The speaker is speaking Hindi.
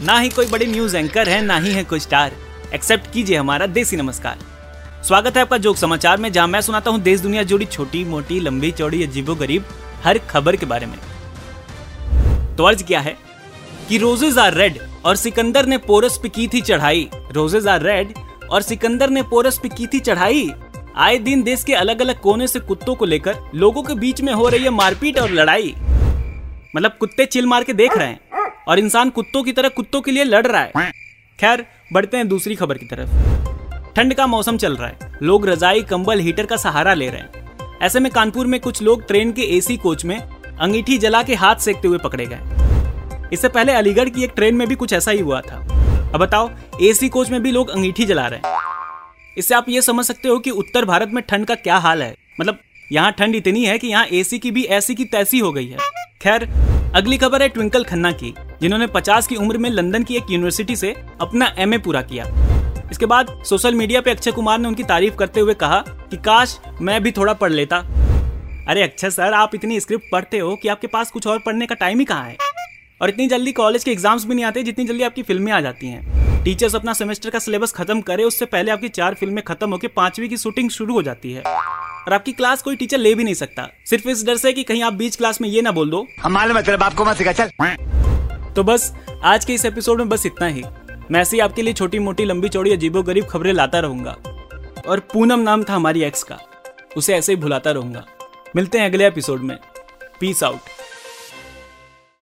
ना ही कोई बड़ी न्यूज़ एंकर है, ना ही है कोई स्टार एक्सेप्ट कीजिए हमारा देसी नमस्कार। स्वागत है आपका जोक समाचार में, जहाँ मैं सुनाता हूँ देश दुनिया जुड़ी छोटी, मोटी, लंबी, चौड़ी, अजीबो गरीब, हर खबर के बारे में। तो अर्ज़ क्या है कि रोजेज आर रेड और सिकंदर ने पोरस पे की थी चढ़ाई। रोजेज आर रेड और सिकंदर ने पोरस पे की थी चढ़ाई। आए दिन देश के अलग अलग कोने से कुत्तों को लेकर लोगों के बीच में हो रही है मारपीट और लड़ाई। मतलब कुत्ते चिल मार के देख रहे हैं। और इंसान कुत्तों की तरह कुत्तों के लिए लड़ रहा है। खैर, बढ़ते हैं दूसरी खबर की तरफ़। ठंड का मौसम चल रहा है। लोग रजाई, कंबल, हीटर का सहारा ले रहे हैं। ऐसे में कानपुर में कुछ लोग ट्रेन के एसी कोच में अंगीठी जला के हाथ सेकते हुए पकड़े गए। इससे पहले अलीगढ़ की एक ट्रेन में भी कुछ ऐसा ही हुआ था। अब बताओ, एसी कोच में भी लोग अंगीठी जला रहे हैं? इससे आप ये समझ सकते हो कि उत्तर भारत में ठंड का क्या हाल है। मतलब यहाँ ठंड इतनी है कि यहाँ एसी की भी ऐसी की तैसी हो गई है। खैर, अगली खबर है ट्विंकल खन्ना की। जिन्होंने 50 की उम्र में लंदन की एक यूनिवर्सिटी से अपना एमए पूरा किया। इसके बाद सोशल मीडिया पे अक्षय कुमार ने उनकी तारीफ़ करते हुए कहा कि, काश मैं भी थोड़ा पढ़ लेता। अरे अक्षय सर, आप इतनी स्क्रिप्ट पढ़ते हो कि आपके पास कुछ और पढ़ने का टाइम ही कहाँ है? और इतनी जल्दी कॉलेज के एग्ज़ाम्स भी नहीं आते, जितनी जल्दी आपकी फ़िल्में आ जाती हैं। टीचर्स अपना सेमेस्टर का सिलेबस खत्म करे, उससे पहले आपकी चार फ़िल्में खत्म होकर पांचवी की शूटिंग शुरू हो जाती है। और आपकी क्लास कोई टीचर ले भी नहीं सकता। सिर्फ़ इस डर से कि कहीं आप बीच क्लास में ये ना बोल दो। हम मालूम है तेरे बाप को मत सिखा, चल। तो बस, आज के इस एपिसोड में बस इतना ही। मैं ऐसे ही आपके लिए छोटी मोटी लंबी चौड़ी अजीबो गरीब खबरें लाता रहूँगा। और पूनम नाम था हमारी एक्स का। उसे ऐसे ही भुलाता रहूँगा। मिलते हैं अगले एपिसोड में। Peace out